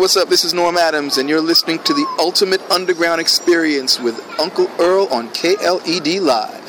what's up? This is Norm Adams, and you're listening to the Ultimate Underground Experience with Uncle Earl on KLED Live.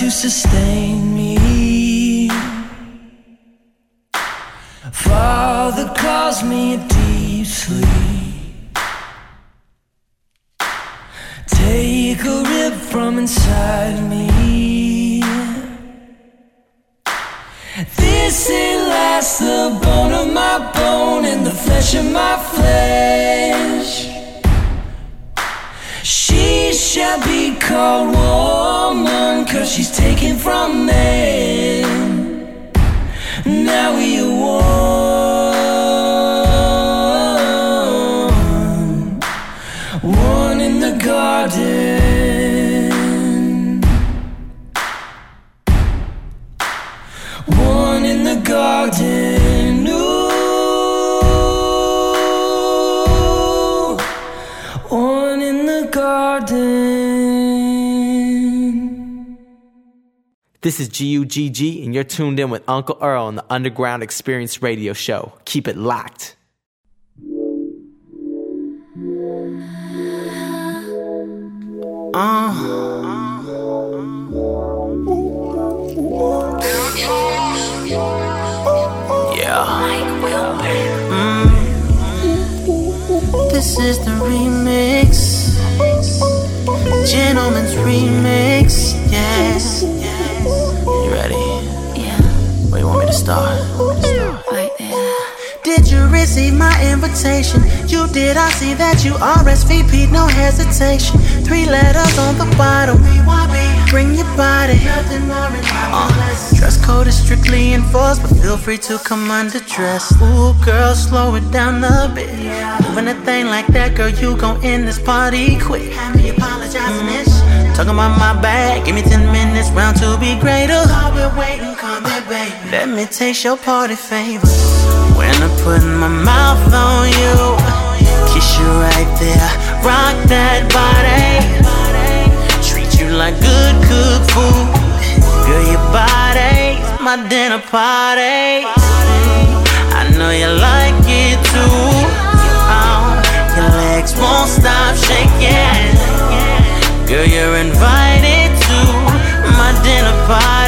to sustain. This is GUGG, and you're tuned in with Uncle Earl on the Underground Experience Radio Show. Keep it locked. Uh. This is the remix. Gentleman's remix. Yes. You ready? Yeah, Where you want me to start? right there. Did you receive my invitation? You did, I see that you RSVP, no hesitation. Three letters on the bottom. Bring your body. Uh, dress code is strictly enforced, but feel free to come underdressed. Ooh, girl, slow it down a bit. Moving a thing like that, girl, you gon' end this party quick. Be apologizing and shit. Talking about my bag, give me 10 minutes, round to be greater. I've been waiting, come here, baby. Let me taste your party favors. When I put my mouth on you, kiss you right there, rock that body. Treat you like good cooked food. Girl, your body's my dinner party. I know you like it too. Oh, your legs won't stop shaking. Girl, you're invited to my dinner party.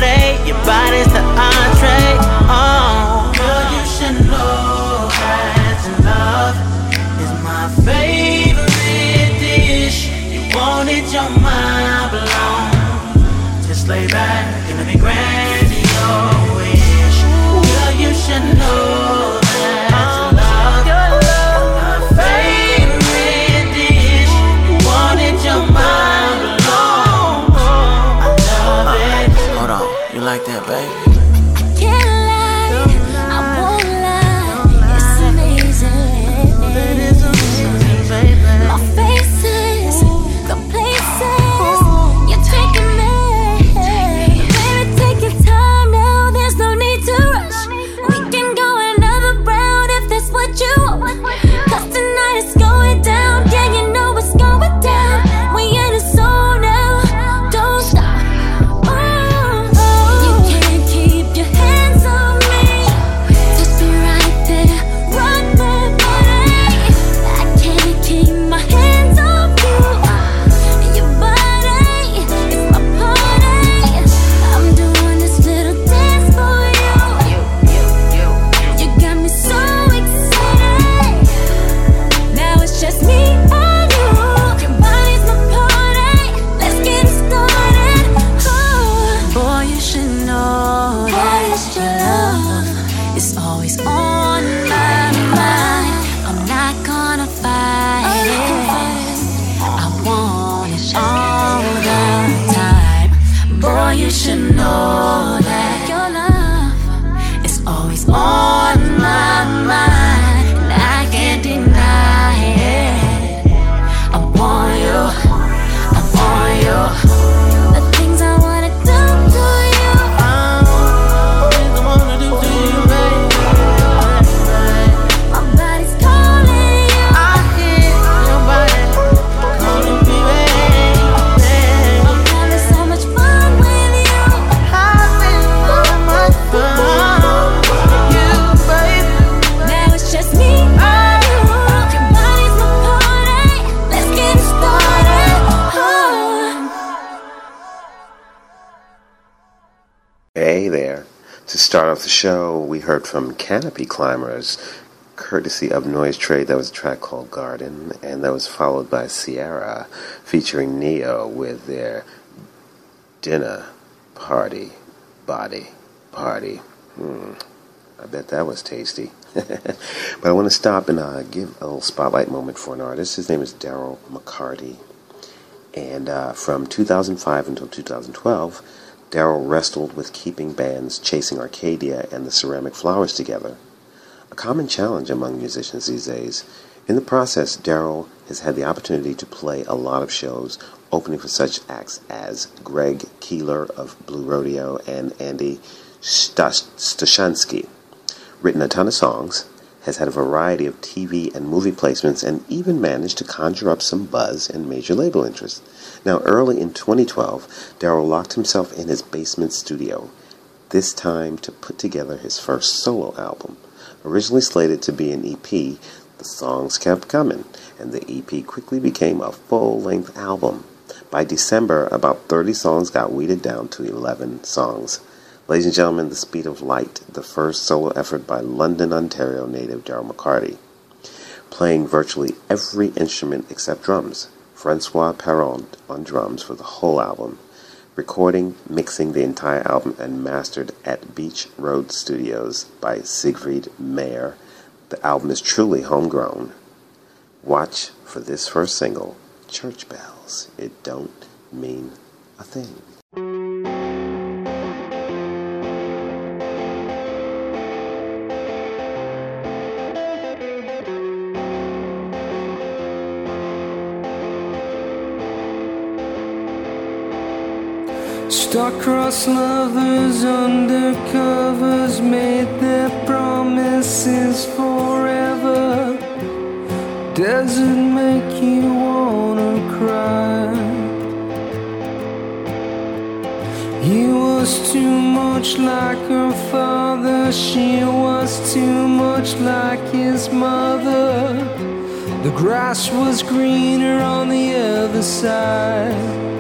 Canopy Climbers, courtesy of Noise Trade. That was a track called Garden, and that was followed by Ciara featuring Ne-Yo with their Dinner Party Body Party. Hmm. I bet that was tasty. but I want to stop and uh, give a little spotlight moment for an artist. His name is Daryl McCarty. And uh, from 2005 until 2012, Daryl wrestled with keeping bands Chasing Arcadia and the Ceramic Flowers together. A common challenge among musicians these days. In the process, Daryl has had the opportunity to play a lot of shows, opening for such acts as Greg Keelor of Blue Rodeo and Andy Stas- Stochansky. Written a ton of songs, has had a variety of TV and movie placements, and even managed to conjure up some buzz and major label interest. Now, early in 2012, Daryl locked himself in his basement studio, this time to put together his first solo album. Originally slated to be an EP, the songs kept coming, and the EP quickly became a full length album. By December, about 30 songs got weeded down to 11 songs. Ladies and gentlemen, The Speed of Light, the first solo effort by London, Ontario native Daryl McCarty. Playing virtually every instrument except drums. Francois Peron on drums for the whole album. Recording, mixing the entire album, and mastered at Beach Road Studios by Siegfried Mayer. The album is truly homegrown. Watch for this first single, Church Bells. It don't mean a thing. Star-crossed lovers under covers made their promises forever. Does it make you wanna cry? He was too much like her father, she was too much like his mother. The grass was greener on the other side.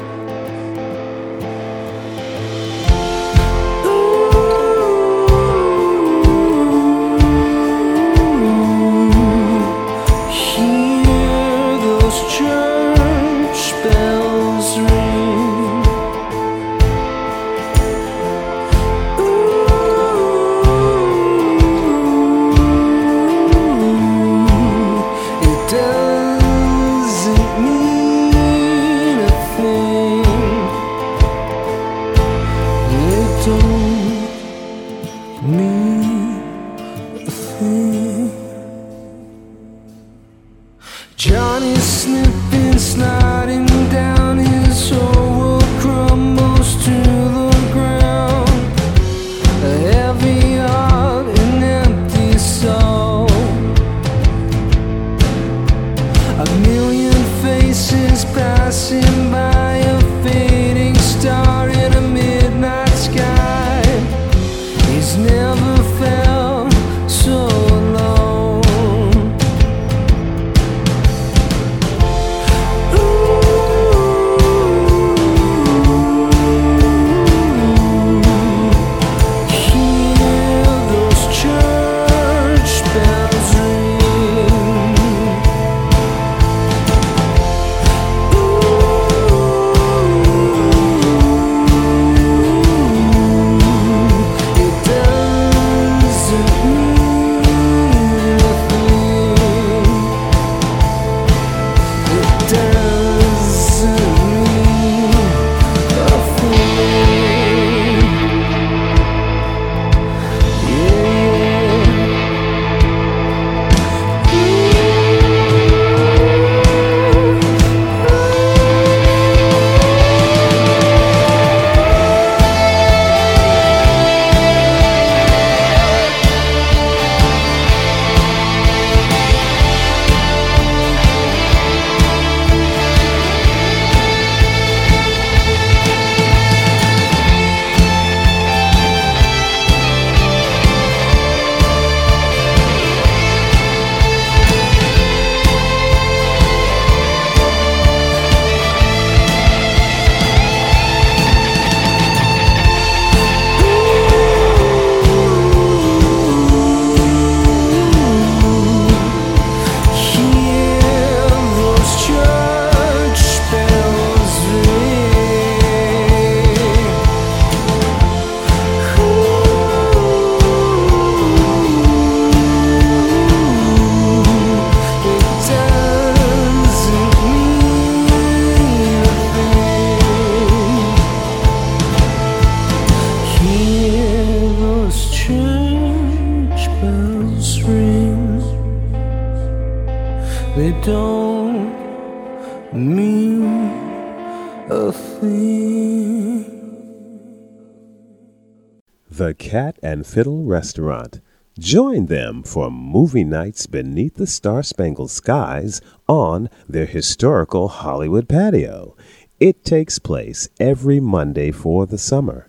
And Fiddle Restaurant. Join them for movie nights beneath the star spangled skies on their historical Hollywood patio. It takes place every Monday for the summer.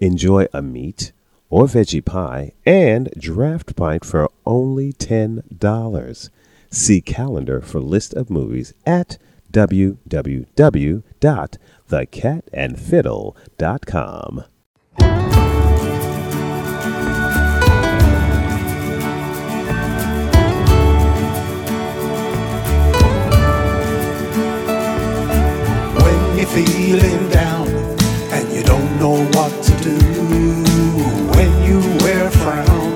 Enjoy a meat or veggie pie and draft pint for only $10. See calendar for list of movies at www.thecatandfiddle.com. feeling down and you don't know what to do, when you wear a frown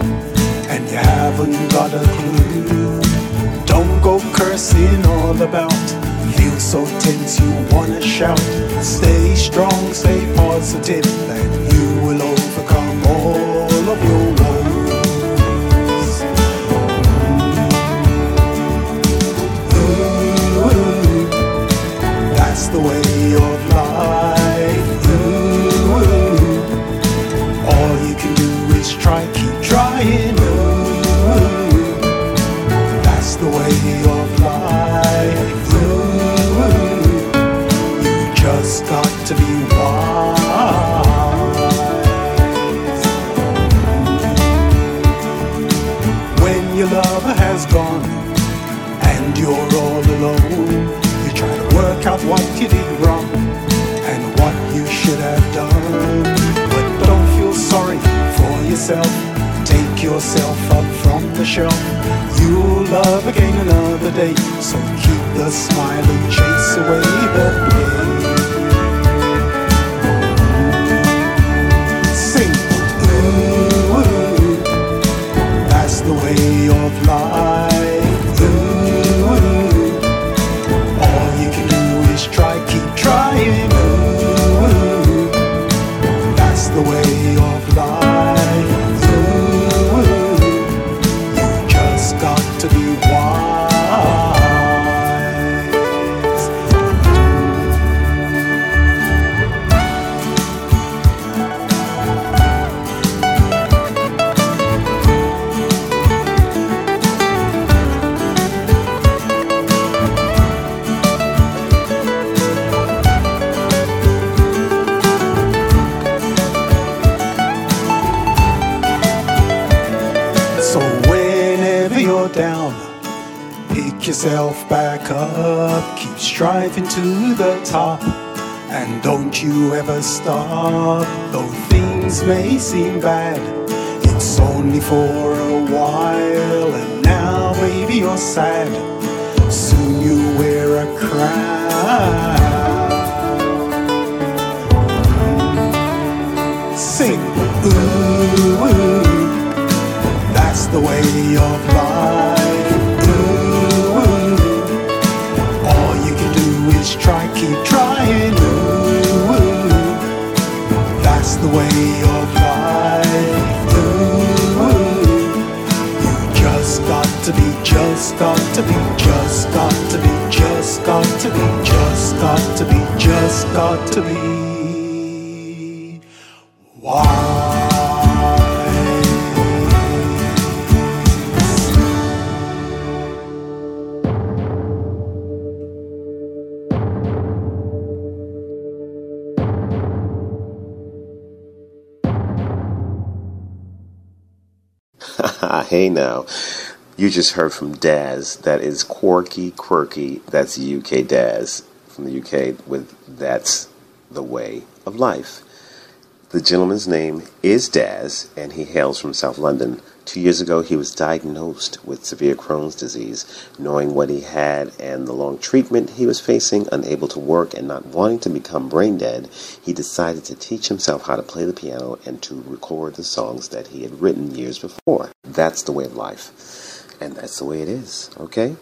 and you haven't got a clue, don't go cursing all about. Feel so tense you wanna shout. Stay strong, stay positive, and you will overcome all of your that's the way yourself. Take yourself up from the shelf. You'll love again another day. So keep the smile and chase away the pain. Stop. Though things may seem bad, it's only for a while, and now maybe you're sad. Soon you wear a crown. Sing, ooh, ooh. That's the way of life. The way of life. Ooh, you just got to be, just got to be, just got to be, just got to be, just got to be, just got to be. Wise. Hey now. You just heard from Daz. That is Quirky Quirky. That's UK Daz from the UK with That's the Way of Life. The gentleman's name is Daz, and he hails from South London. Two years ago, he was diagnosed with severe Crohn's disease. Knowing what he had and the long treatment he was facing, unable to work, and not wanting to become brain dead, he decided to teach himself how to play the piano and to record the songs that he had written years before. That's the way of life. And that's the way it is, okay?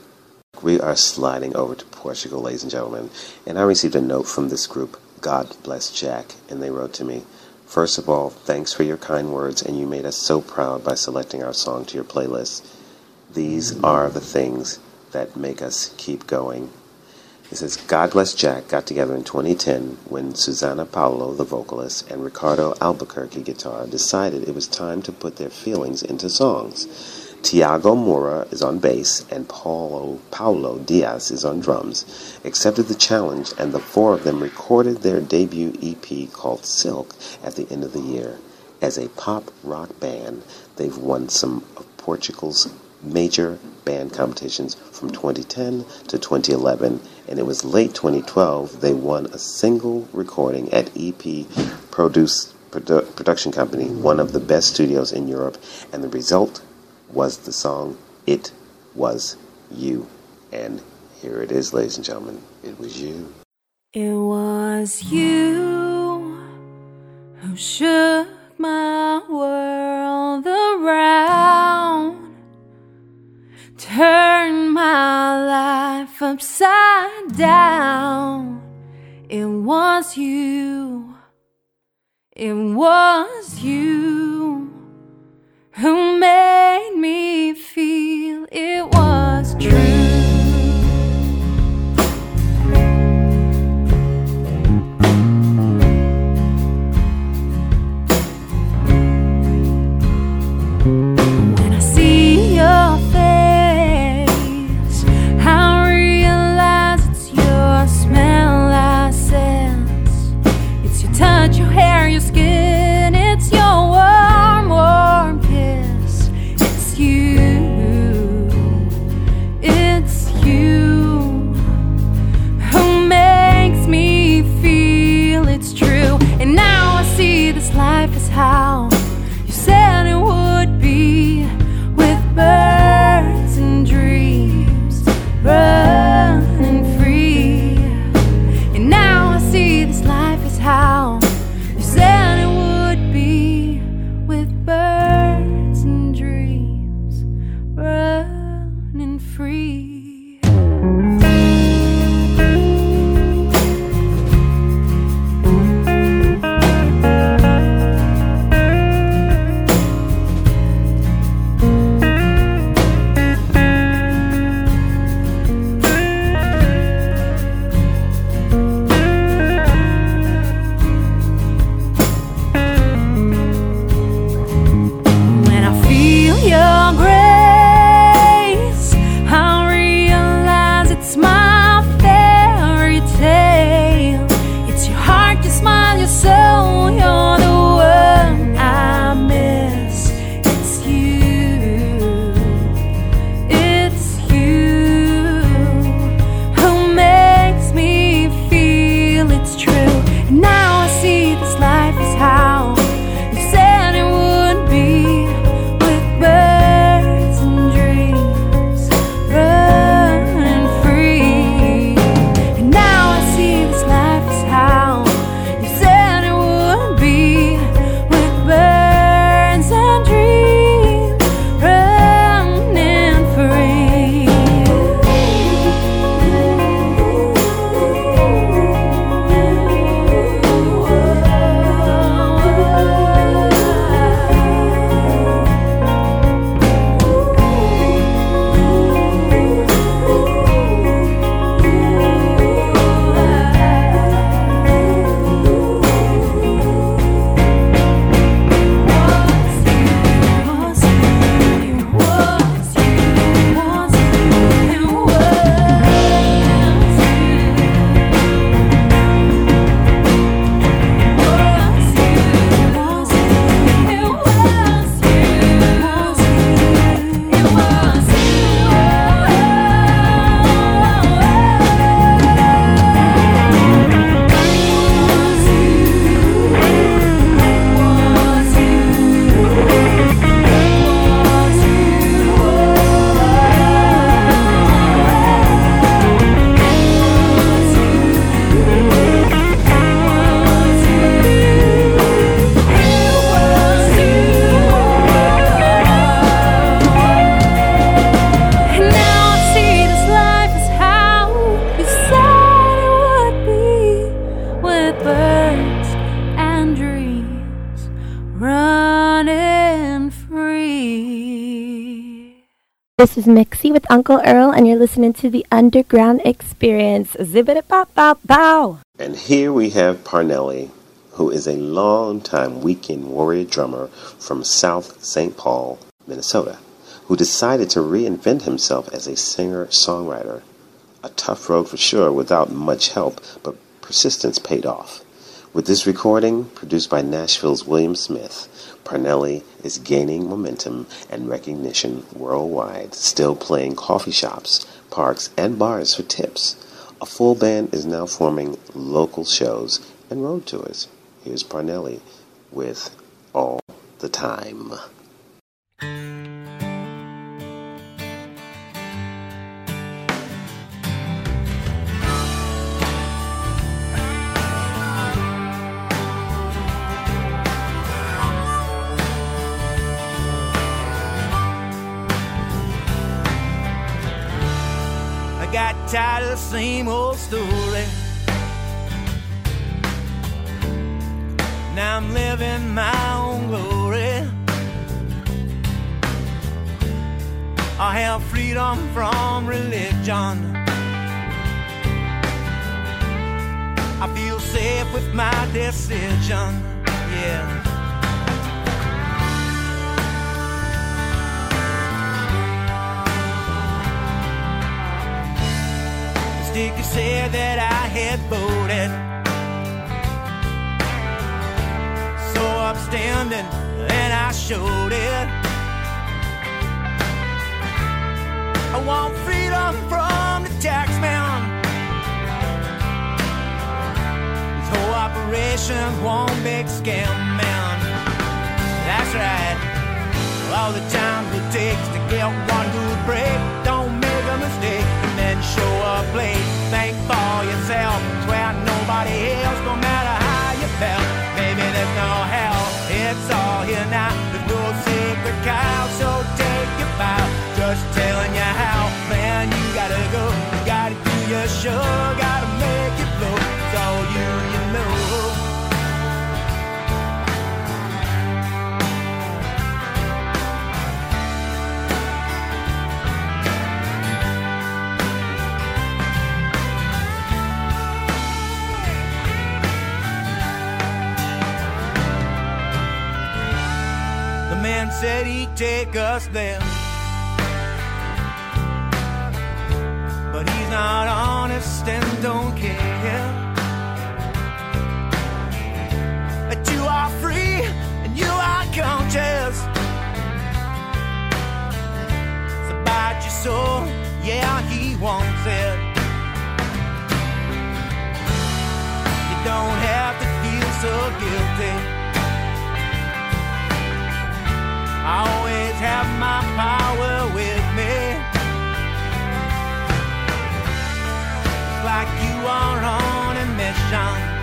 We are sliding over to Portugal, ladies and gentlemen, and I received a note from this group, God Bless Jack, and they wrote to me, First of all, thanks for your kind words, and you made us so proud by selecting our song to your playlist. These mm-hmm. are the things that make us keep going. It says, God Bless Jack got together in 2010 when Susanna Paulo, the vocalist, and Ricardo Albuquerque, guitar, decided it was time to put their feelings into songs. Tiago Moura is on bass, and Paulo, Paulo Diaz is on drums. Accepted the challenge, and the four of them recorded their debut EP called Silk at the end of the year. As a pop rock band, they've won some of Portugal's major band competitions from 2010 to 2011, and it was late 2012 they won a single recording at EP Produce Produ- Production Company, one of the best studios in Europe, and the result was the song It Was You. And here it is, ladies and gentlemen. It was you. It was you who shook my world around, turned my life upside down. It was you, it was you who made me feel it was This is Mixie with Uncle Earl, and you're listening to the Underground Experience. Zibbity bop bop bow. And here we have Parnelli, who is a longtime weekend warrior drummer from South St. Paul, Minnesota, who decided to reinvent himself as a singer songwriter. A tough road for sure, without much help, but persistence paid off. With this recording, produced by Nashville's William Smith, Parnelli is gaining momentum and recognition worldwide, still playing coffee shops, parks, and bars for tips. A full band is now forming local shows and road tours. Here's Parnelli with All the Time. I got tired of the same old story. Now I'm living my own glory. I have freedom from religion. I feel safe with my decision. Yeah. Sticky said that I had voted. So upstanding, and I showed it. I want freedom from the tax man. This whole operation's one big scam, man. That's right. All the time it takes to get one good break. Don't make and show up late. Think for yourself. Swear nobody else, no matter how you felt. Maybe there's no hell. It's all here now. There's no sacred cow, so take your bow. Just telling you how, man, you gotta go. You gotta do your show, Man said he'd take us there. But he's not honest and don't care. But you are free and you are conscious. It's about your soul, yeah, he wants it. You don't have to feel so guilty. I always have my power with me. It's like you are on a mission.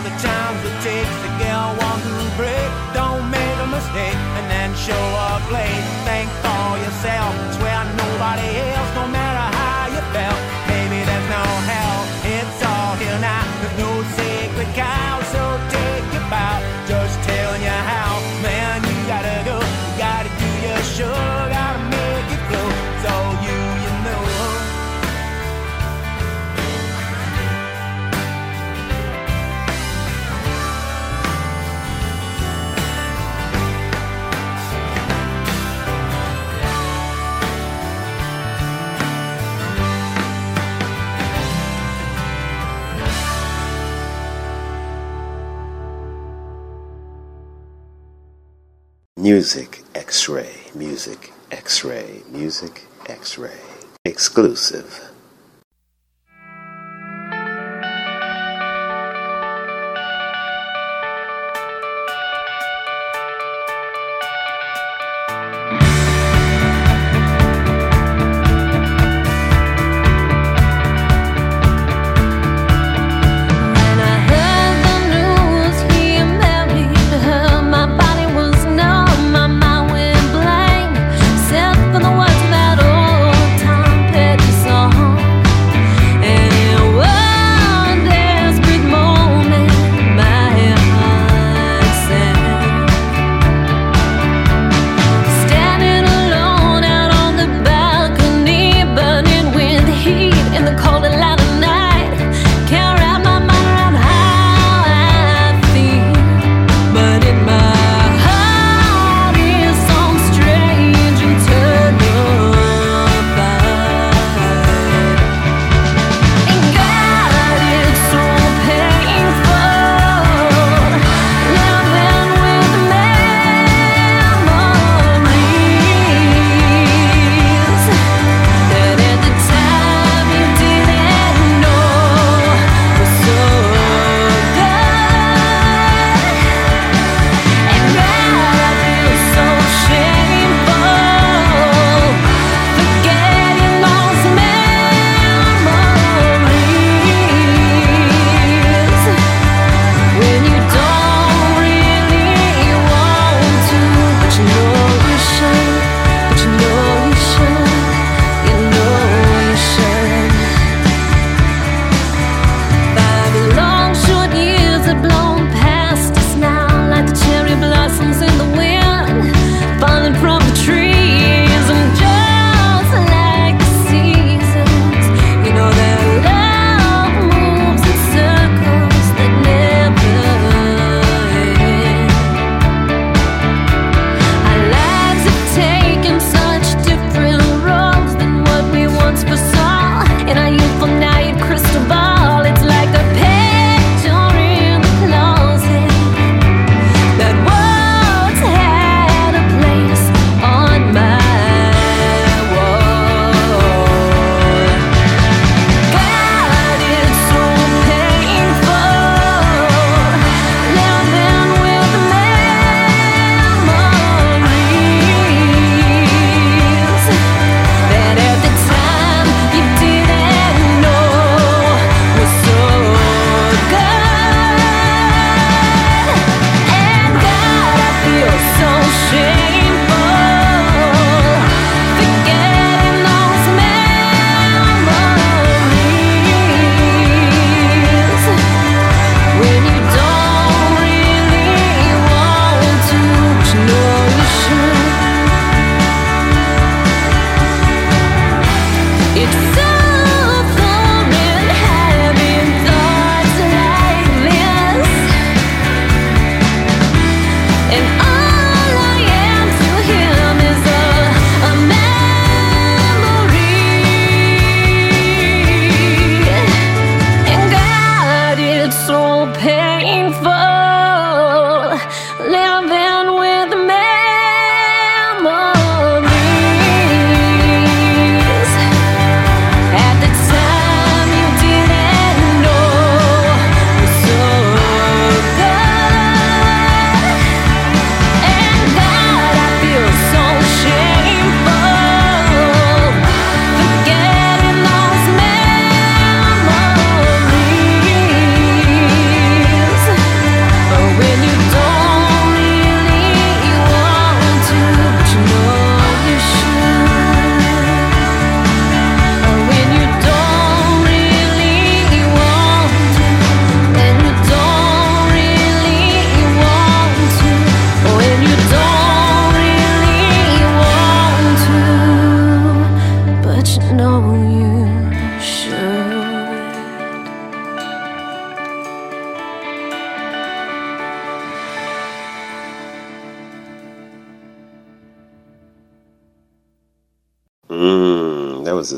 All the times it takes to get one good break. Don't make a mistake and then show up late. Think for yourself. Music X-Ray, Music X-Ray, Music X-Ray. Exclusive.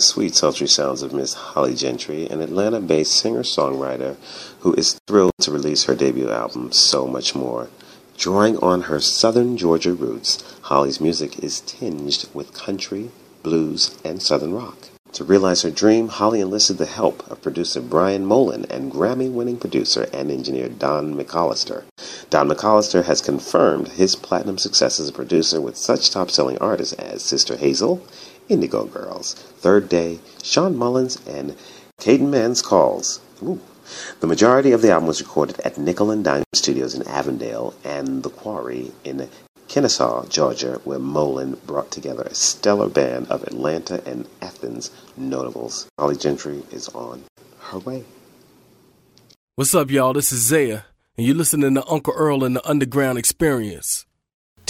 Sweet, sultry sounds of Miss Holly Gentry, an Atlanta based singer songwriter who is thrilled to release her debut album, So Much More. Drawing on her southern Georgia roots, Holly's music is tinged with country, blues, and southern rock. To realize her dream, Holly enlisted the help of producer Brian Molen and Grammy winning producer and engineer Don McCollister. Don McCollister has confirmed his platinum success as a producer with such top selling artists as Sister Hazel, Indigo Girls, Third Day, Shawn Mullins, and Caedmon's Calls. Ooh. The majority of the album was recorded at Nickel and Dime Studios in Avondale and The Quarry in Kennesaw, Georgia, where Molen brought together a stellar band of Atlanta and Athens notables. Holly Gentry is on her way. What's up, y'all? This is Zaya, and you're listening to Uncle Earl and the Underground Experience.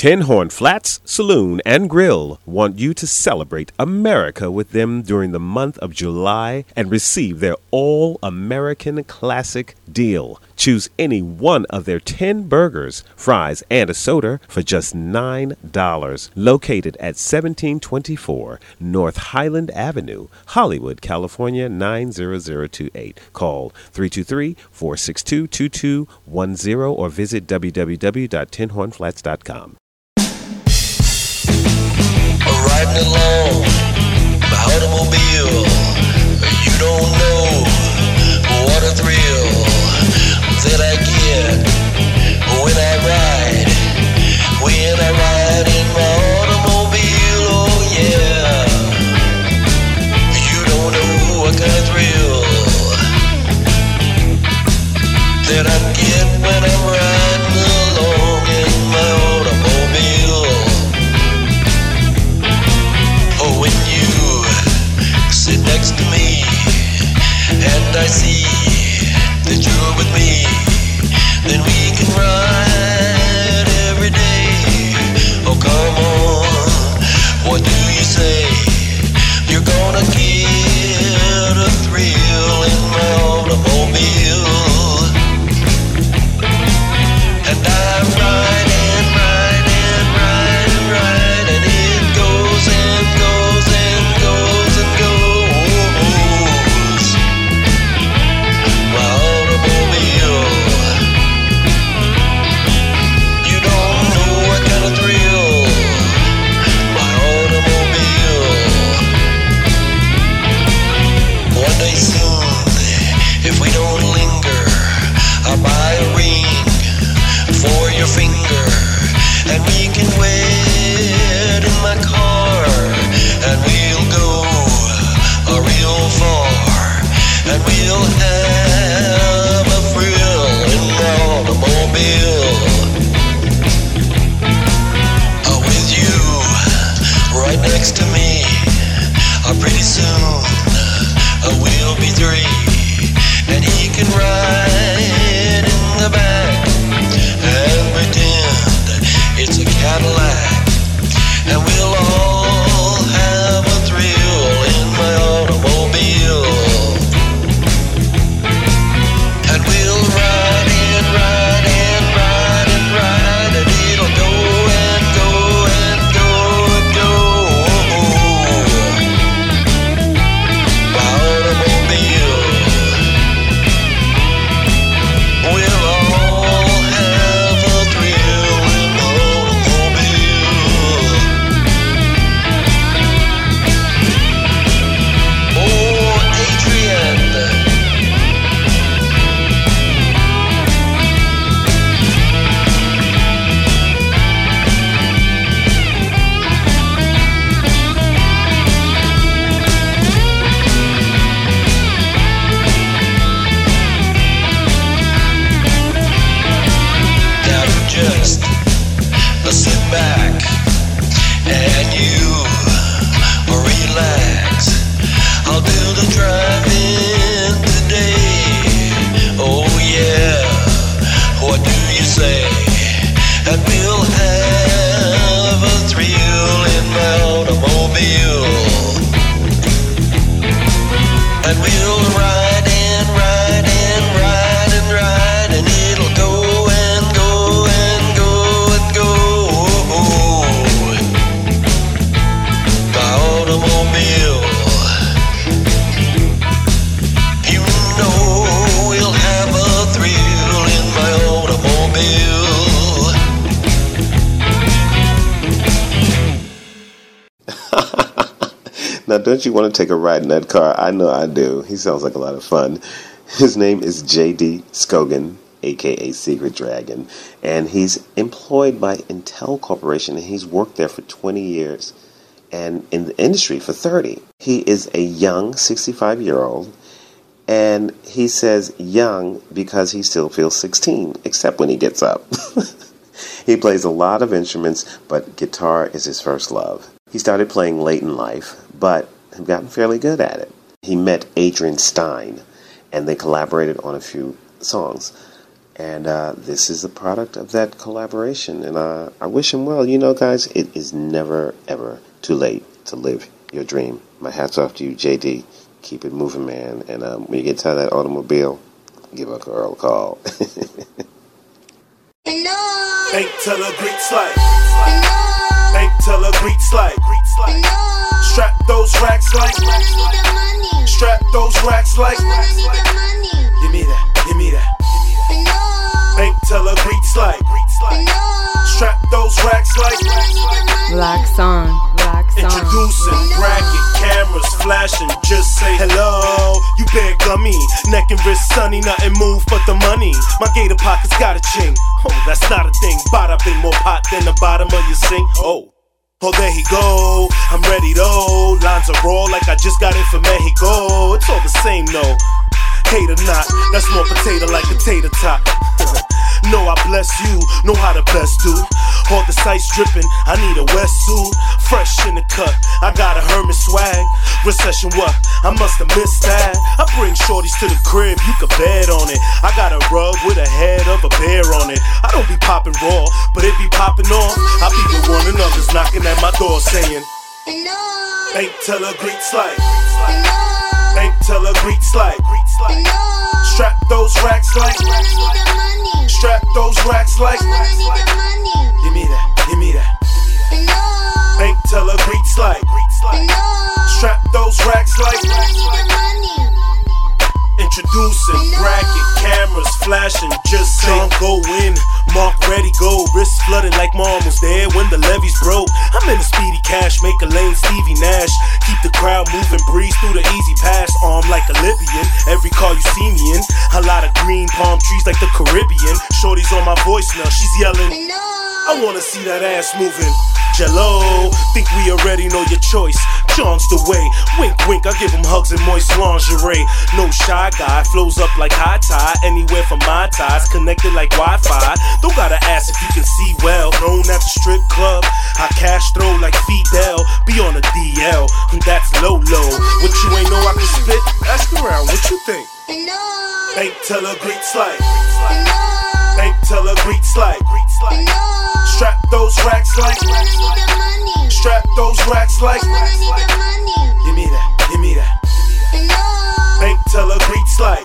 Tin Horn Flats Saloon and Grill want you to celebrate America with them during the month of July and receive their all American classic deal. Choose any one of their 10 burgers, fries, and a soda for just $9. Located at 1724 North Highland Avenue, Hollywood, California 90028. Call 323 462 2210 or visit www.tinhornflats.com. my automobile. You don't know what a thrill that I get when I ride. When I ride don't you want to take a ride in that car? I know I do. He sounds like a lot of fun. His name is J.D. Scogan, aka Secret Dragon, and he's employed by Intel Corporation, and he's worked there for 20 years and in the industry for 30. He is a young 65 year old, and he says young because he still feels 16, except when he gets up. he plays a lot of instruments, but guitar is his first love. He started playing late in life, but have gotten fairly good at it. He met Adrian Stein, and they collaborated on a few songs. And uh, this is a product of that collaboration. And uh, I wish him well. You know, guys, it is never, ever too late to live your dream. My hat's off to you, JD. Keep it moving, man. And um, when you get to that automobile, give Uncle Earl a call. Ain't tell a Greek slide. Ain't tell a Greek slide. Strap those racks like. Strap those racks like. Money. Give me that. Give me that. Ain't tell a Greek slide. Strap those racks like. Black song, song. Introducing bracket cameras flashing. Just say hello. You big gummy, neck and wrist sunny, nothing move but the money. My gator pockets got a ching. Oh, that's not a thing. Bada bing more pot than the bottom of your sink. Oh. Oh, there he go. I'm ready though. Lines are raw like I just got it from Mexico. It's all the same though. Hate or not, that's more potato like a tater tot. No, I bless you, know how to best do. All the sights dripping, I need a west suit. Fresh in the cut, I got a hermit swag. Recession what? I must have missed that. I bring shorties to the crib, you can bet on it. I got a rug with a head of a bear on it. I don't be popping raw, but it be popping off. I be with one another's knocking at my door saying, Ain't tell a Greek slide. Ain't tell a Greek slide. Strap those racks like. This when I need the money Strap those racks like. I need the money. Give me that, give me that. Ain't tell a Greek slide. Strap those racks like. Introducing bracket cameras flashing, just saying Don't go in. Mark ready, go. Wrist flooded like mom was there when the levees broke. I'm in a speedy cash, make a lane Stevie Nash. Keep the crowd moving, breeze through the easy pass. Arm like a Libyan, every car you see me in. A lot of green palm trees like the Caribbean. Shorty's on my voice now, she's yelling. I wanna see that ass moving. Jello, think we already know your choice. John's the way. Wink, wink, I give him hugs and moist lingerie. No shy guy, flows up like high tide. Anywhere from my ties, connected like Wi Fi. Don't gotta ask if you can see well. Known at the strip club, I cash throw like Fidel. Be on a DL, that's low low. What you ain't know I can spit? Ask around, what you think? Ain't tell a Greek slide. Ain't tell a Greek slide. Strap those racks like. When I need the money. Strap those racks like. Give me that, give me that. Ain't tell a Greek slide.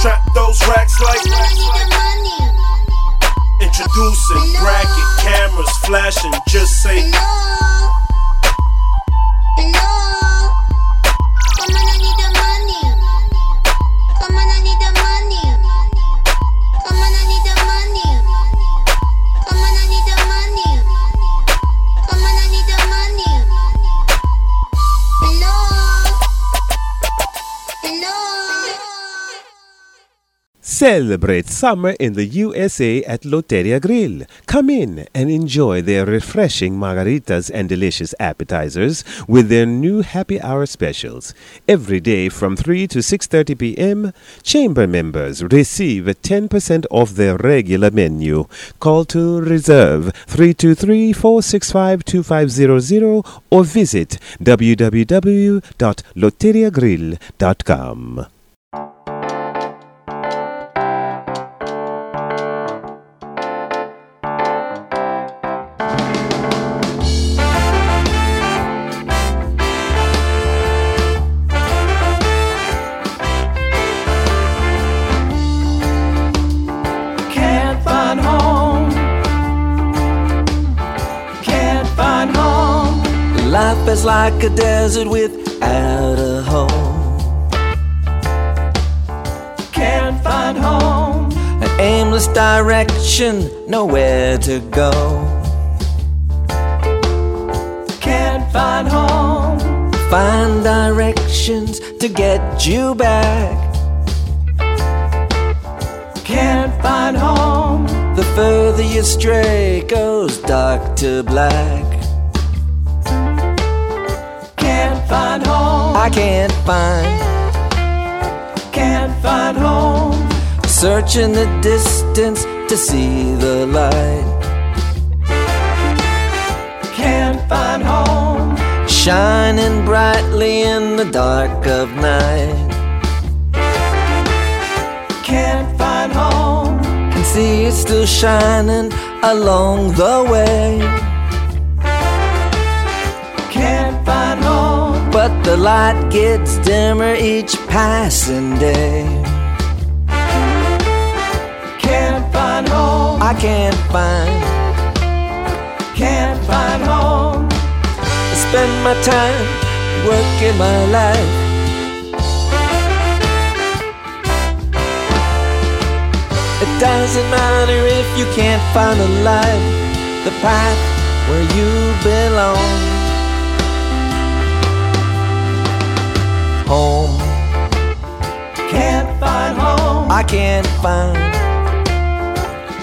Strap those racks like. When I need the money. Introducing bracket cameras flashing. Just say. Celebrate summer in the USA at Loteria Grill. Come in and enjoy their refreshing margaritas and delicious appetizers with their new happy hour specials. Every day from 3 to 6:30 p.m., chamber members receive 10% off their regular menu. Call to reserve 323-465-2500 or visit www.loteriagrill.com. like a desert without a home. Can't find home. An aimless direction, nowhere to go. Can't find home. find directions to get you back. Can't find home. The further you stray goes dark to black. Find home. I can't find, Can't find home. searching the distance to see the light. Can't find home. Shining brightly in the dark of night. Can't find home. Can see it still shining along the way. But the light gets dimmer each passing day. Can't find home. I can't find, Can't find home. I spend my time working my life. It doesn't matter if you can't find a life, the path where you belong. Home, Can't find home. I can't find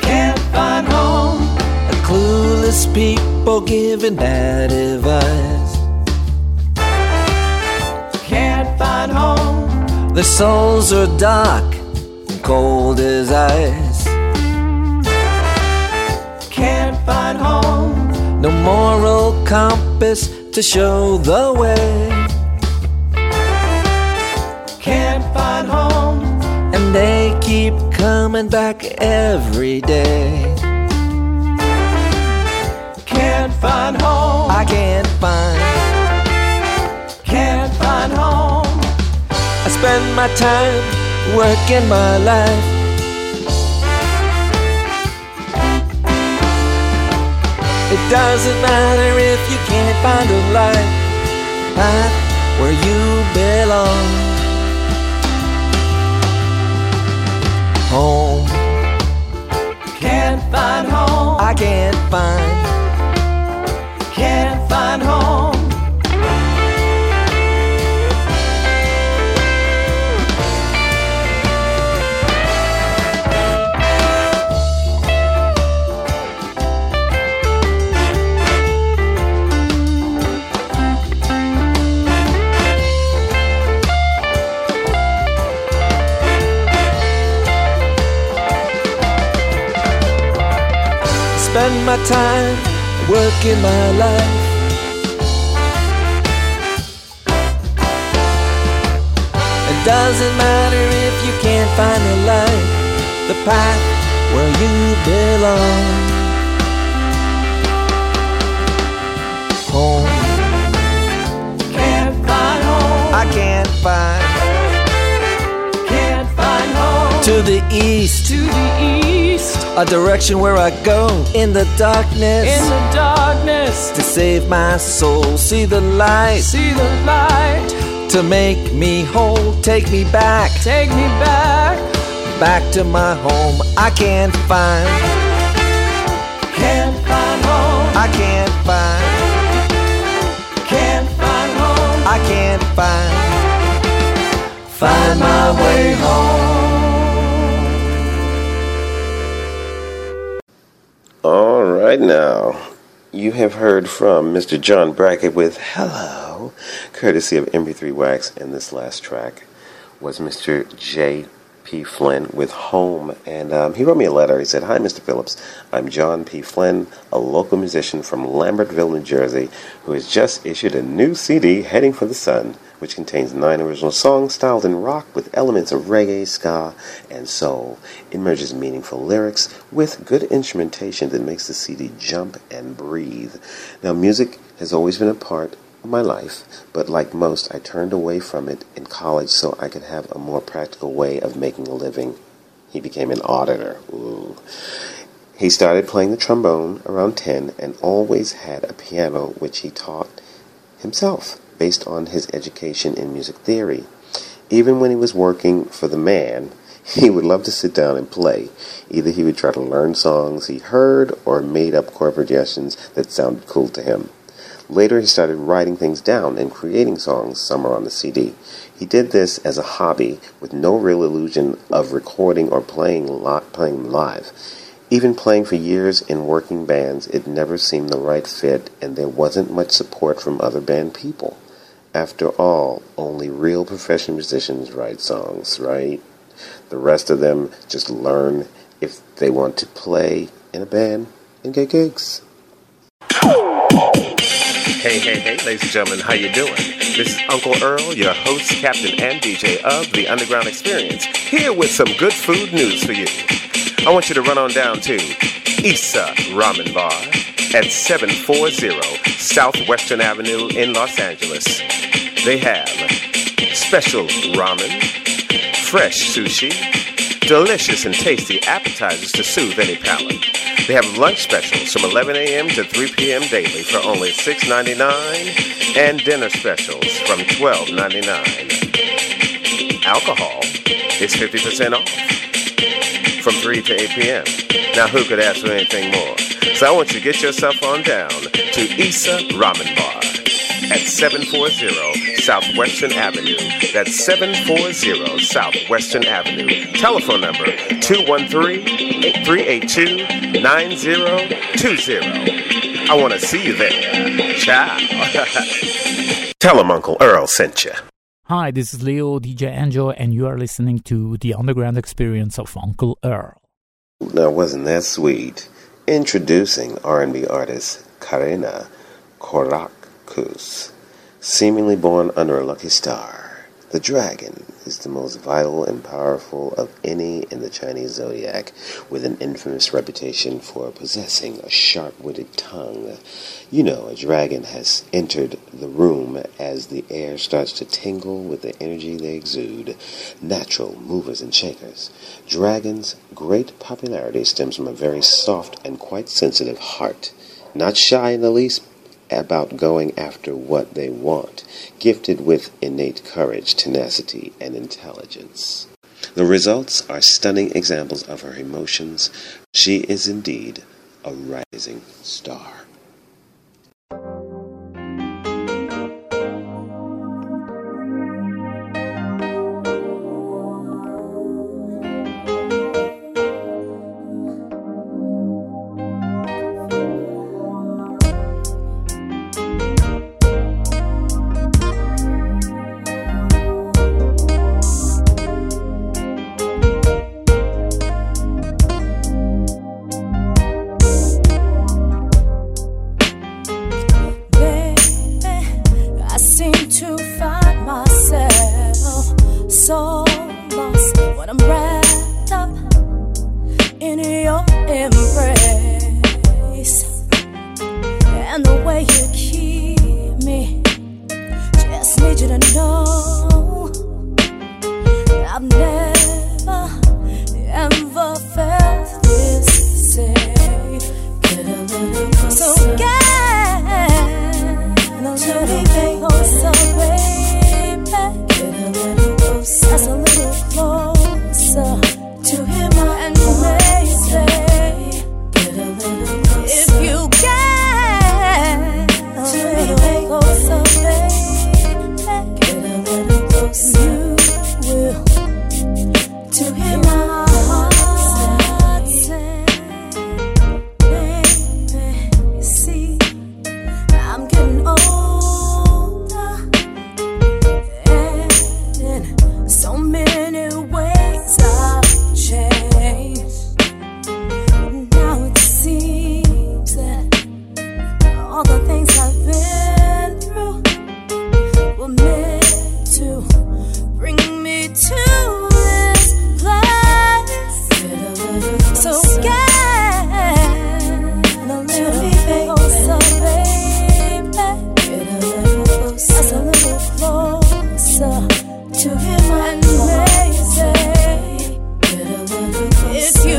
Can't find home. a clueless people giving bad advice. Can't find home. Their souls are dark and cold as ice. Can't find home. No moral compass to show the way. Find home. And they keep coming back every day. Can't find home. I can't find, Can't find home. I spend my time working my life. It doesn't matter if you can't find a life path where you belong. Home, Can't find home. I can't find. Can't find home. Spend my time working my life. It doesn't matter if you can't find a life, the path where you belong. Home, Can't find home. I can't find. Can't find home. To the east, To the east. a direction where I go in the darkness. In the darkness. to save my soul, see the light. See the light. to make me whole. Take me back, Take me back. back to my home. I can't find, Can't find home. I can't find, Can't find home. I can't find, find my way home. Right now. You have heard from Mr. John Brackett with Hello, courtesy of MP3 Wax, and this last track was Mr. J. P. Flynn with Home. And um, he wrote me a letter. He said, Hi, Mr. Phillips. I'm John P. Flynn, a local musician from Lambertville, New Jersey, who has just issued a new CD, Heading for the Sun, which contains nine original songs styled in rock with elements of reggae, ska, and soul. It merges meaningful lyrics with good instrumentation that makes the CD jump and breathe. Now, music has always been a part my life, but like most, I turned away from it in college so I could have a more practical way of making a living. He became an auditor. Ooh. He started playing the trombone around 10 and always had a piano which he taught himself based on his education in music theory. Even when he was working for the man, he would love to sit down and play. Either he would try to learn songs he heard or made up chord progressions that sounded cool to him. Later, he started writing things down and creating songs, some are on the CD. He did this as a hobby with no real illusion of recording or playing, playing live. Even playing for years in working bands, it never seemed the right fit, and there wasn't much support from other band people. After all, only real professional musicians write songs, right? The rest of them just learn if they want to play in a band and get gigs. Hey, hey, hey, ladies and gentlemen, how you doing? This is Uncle Earl, your host, captain, and DJ of the Underground Experience, here with some good food news for you. I want you to run on down to Issa Ramen Bar at 740 Southwestern Avenue in Los Angeles. They have special ramen, fresh sushi, delicious and tasty appetizers to soothe any palate. They have lunch specials from 11 a.m. to 3 p.m. daily for only $6.99 and dinner specials from $12.99. Alcohol is 50% off from 3 to 8 p.m. Now, who could ask for anything more? So I want you to get yourself on down to Issa Ramen Bar at 740 Southwestern Avenue. That's 740 Southwestern Avenue. Telephone number 213-382-9020. I want to see you there. Ciao. Tell them Uncle Earl sent you. Hi, this is Leo DJ Angel, and you are listening to the underground experience of Uncle Earl. Now, wasn't that sweet? Introducing R&B artist Karina Korakus, seemingly born under a lucky star. The dragon is the most vital and powerful of any in the Chinese zodiac, with an infamous reputation for possessing a sharp-witted tongue. You know, a dragon has entered the room as the air starts to tingle with the energy they exude. Natural movers and shakers. Dragons' great popularity stems from a very soft and quite sensitive heart. Not shy in the least about going after what they want, gifted with innate courage, tenacity, and intelligence. The results are stunning examples of her emotions. She is indeed a rising star. it's you.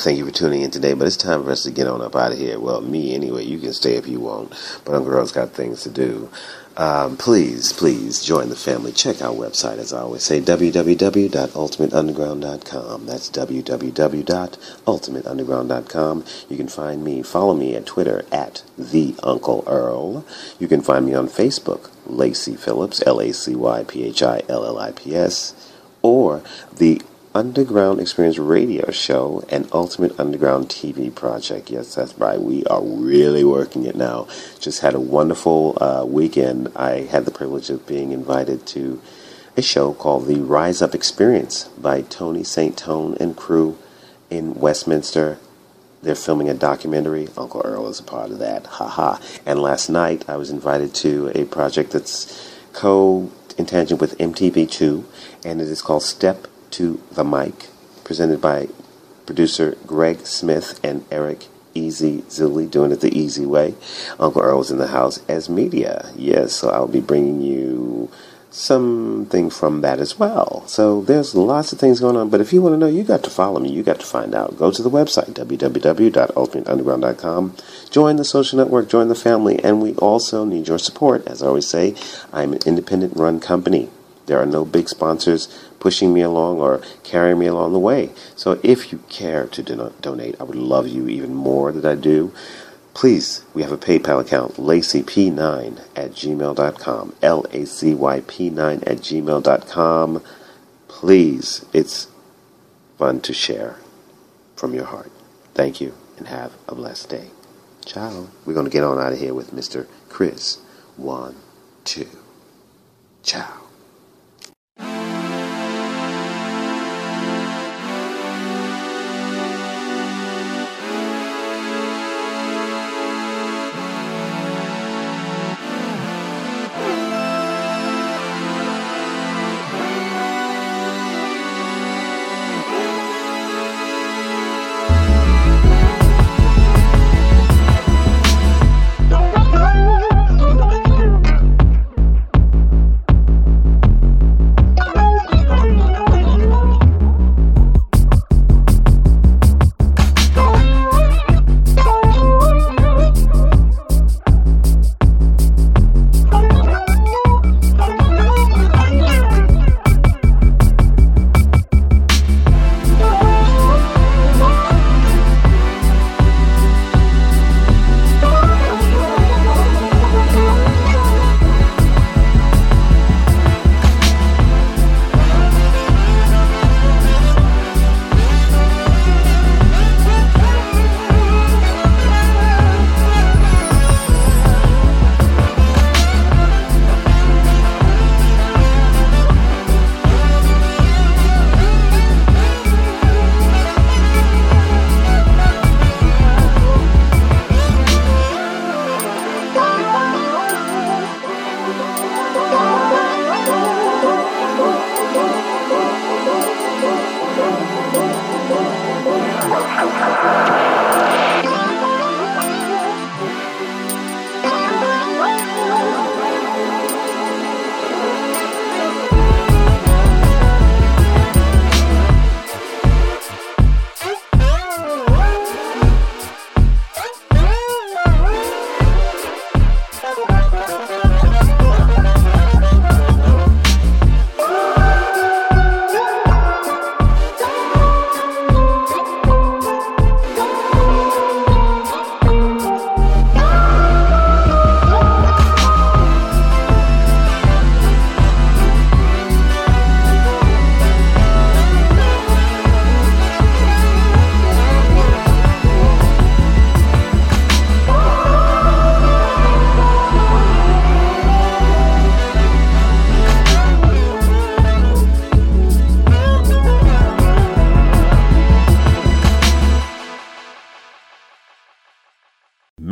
Thank you for tuning in today, but it's time for us to get on up out of here. Well, me anyway. You can stay if you want, but Uncle Earl's got things to do. Um, please, please join the family. Check our website, as I always say, www.ultimateunderground.com. That's www.ultimateunderground.com. You can find me, follow me at Twitter at the Uncle Earl. You can find me on Facebook, Lacey Phillips, L A C Y P H I L L I P S, or the Underground Experience Radio Show and Ultimate Underground TV project. Yes, that's right. We are really working it now. Just had a wonderful uh, weekend. I had the privilege of being invited to a show called The Rise Up Experience by Tony St. Tone and crew in Westminster. They're filming a documentary. Uncle Earl is a part of that. Haha. And last night I was invited to a project that's co in tangent with MTV2, and it is called Step to the Mic, presented by producer Greg Smith and Eric Easy Zilly, doing it the easy way. Uncle Earl in the house as media. Yes, so I'll be bringing you something from that as well. So there's lots of things going on, but if you want to know, you got to follow me. You got to find out. Go to the website, www.ultimateunderground.com. Join the social network, join the family, and we also need your support. As I always say, I'm an independent run company. There are no big sponsors pushing me along or carrying me along the way. So if you care to don- donate, I would love you even more than I do. Please, we have a PayPal account, lacyp9 at gmail.com. L A C Y P9 at gmail.com. Please, it's fun to share from your heart. Thank you and have a blessed day. Ciao. We're going to get on out of here with Mr. Chris. One, two. Ciao.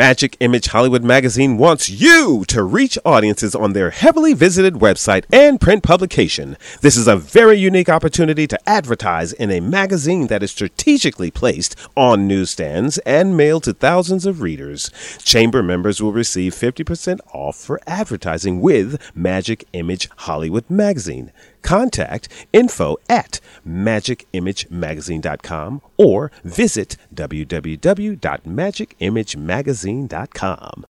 Magic Image Hollywood Magazine wants you to reach audiences on their heavily visited website and print publication. This is a very unique opportunity to advertise in a magazine that is strategically placed on newsstands and mailed to thousands of readers. Chamber members will receive 50% off for advertising with Magic Image Hollywood Magazine. Contact info at magicimagemagazine.com or visit www.magicimagemagazine.com.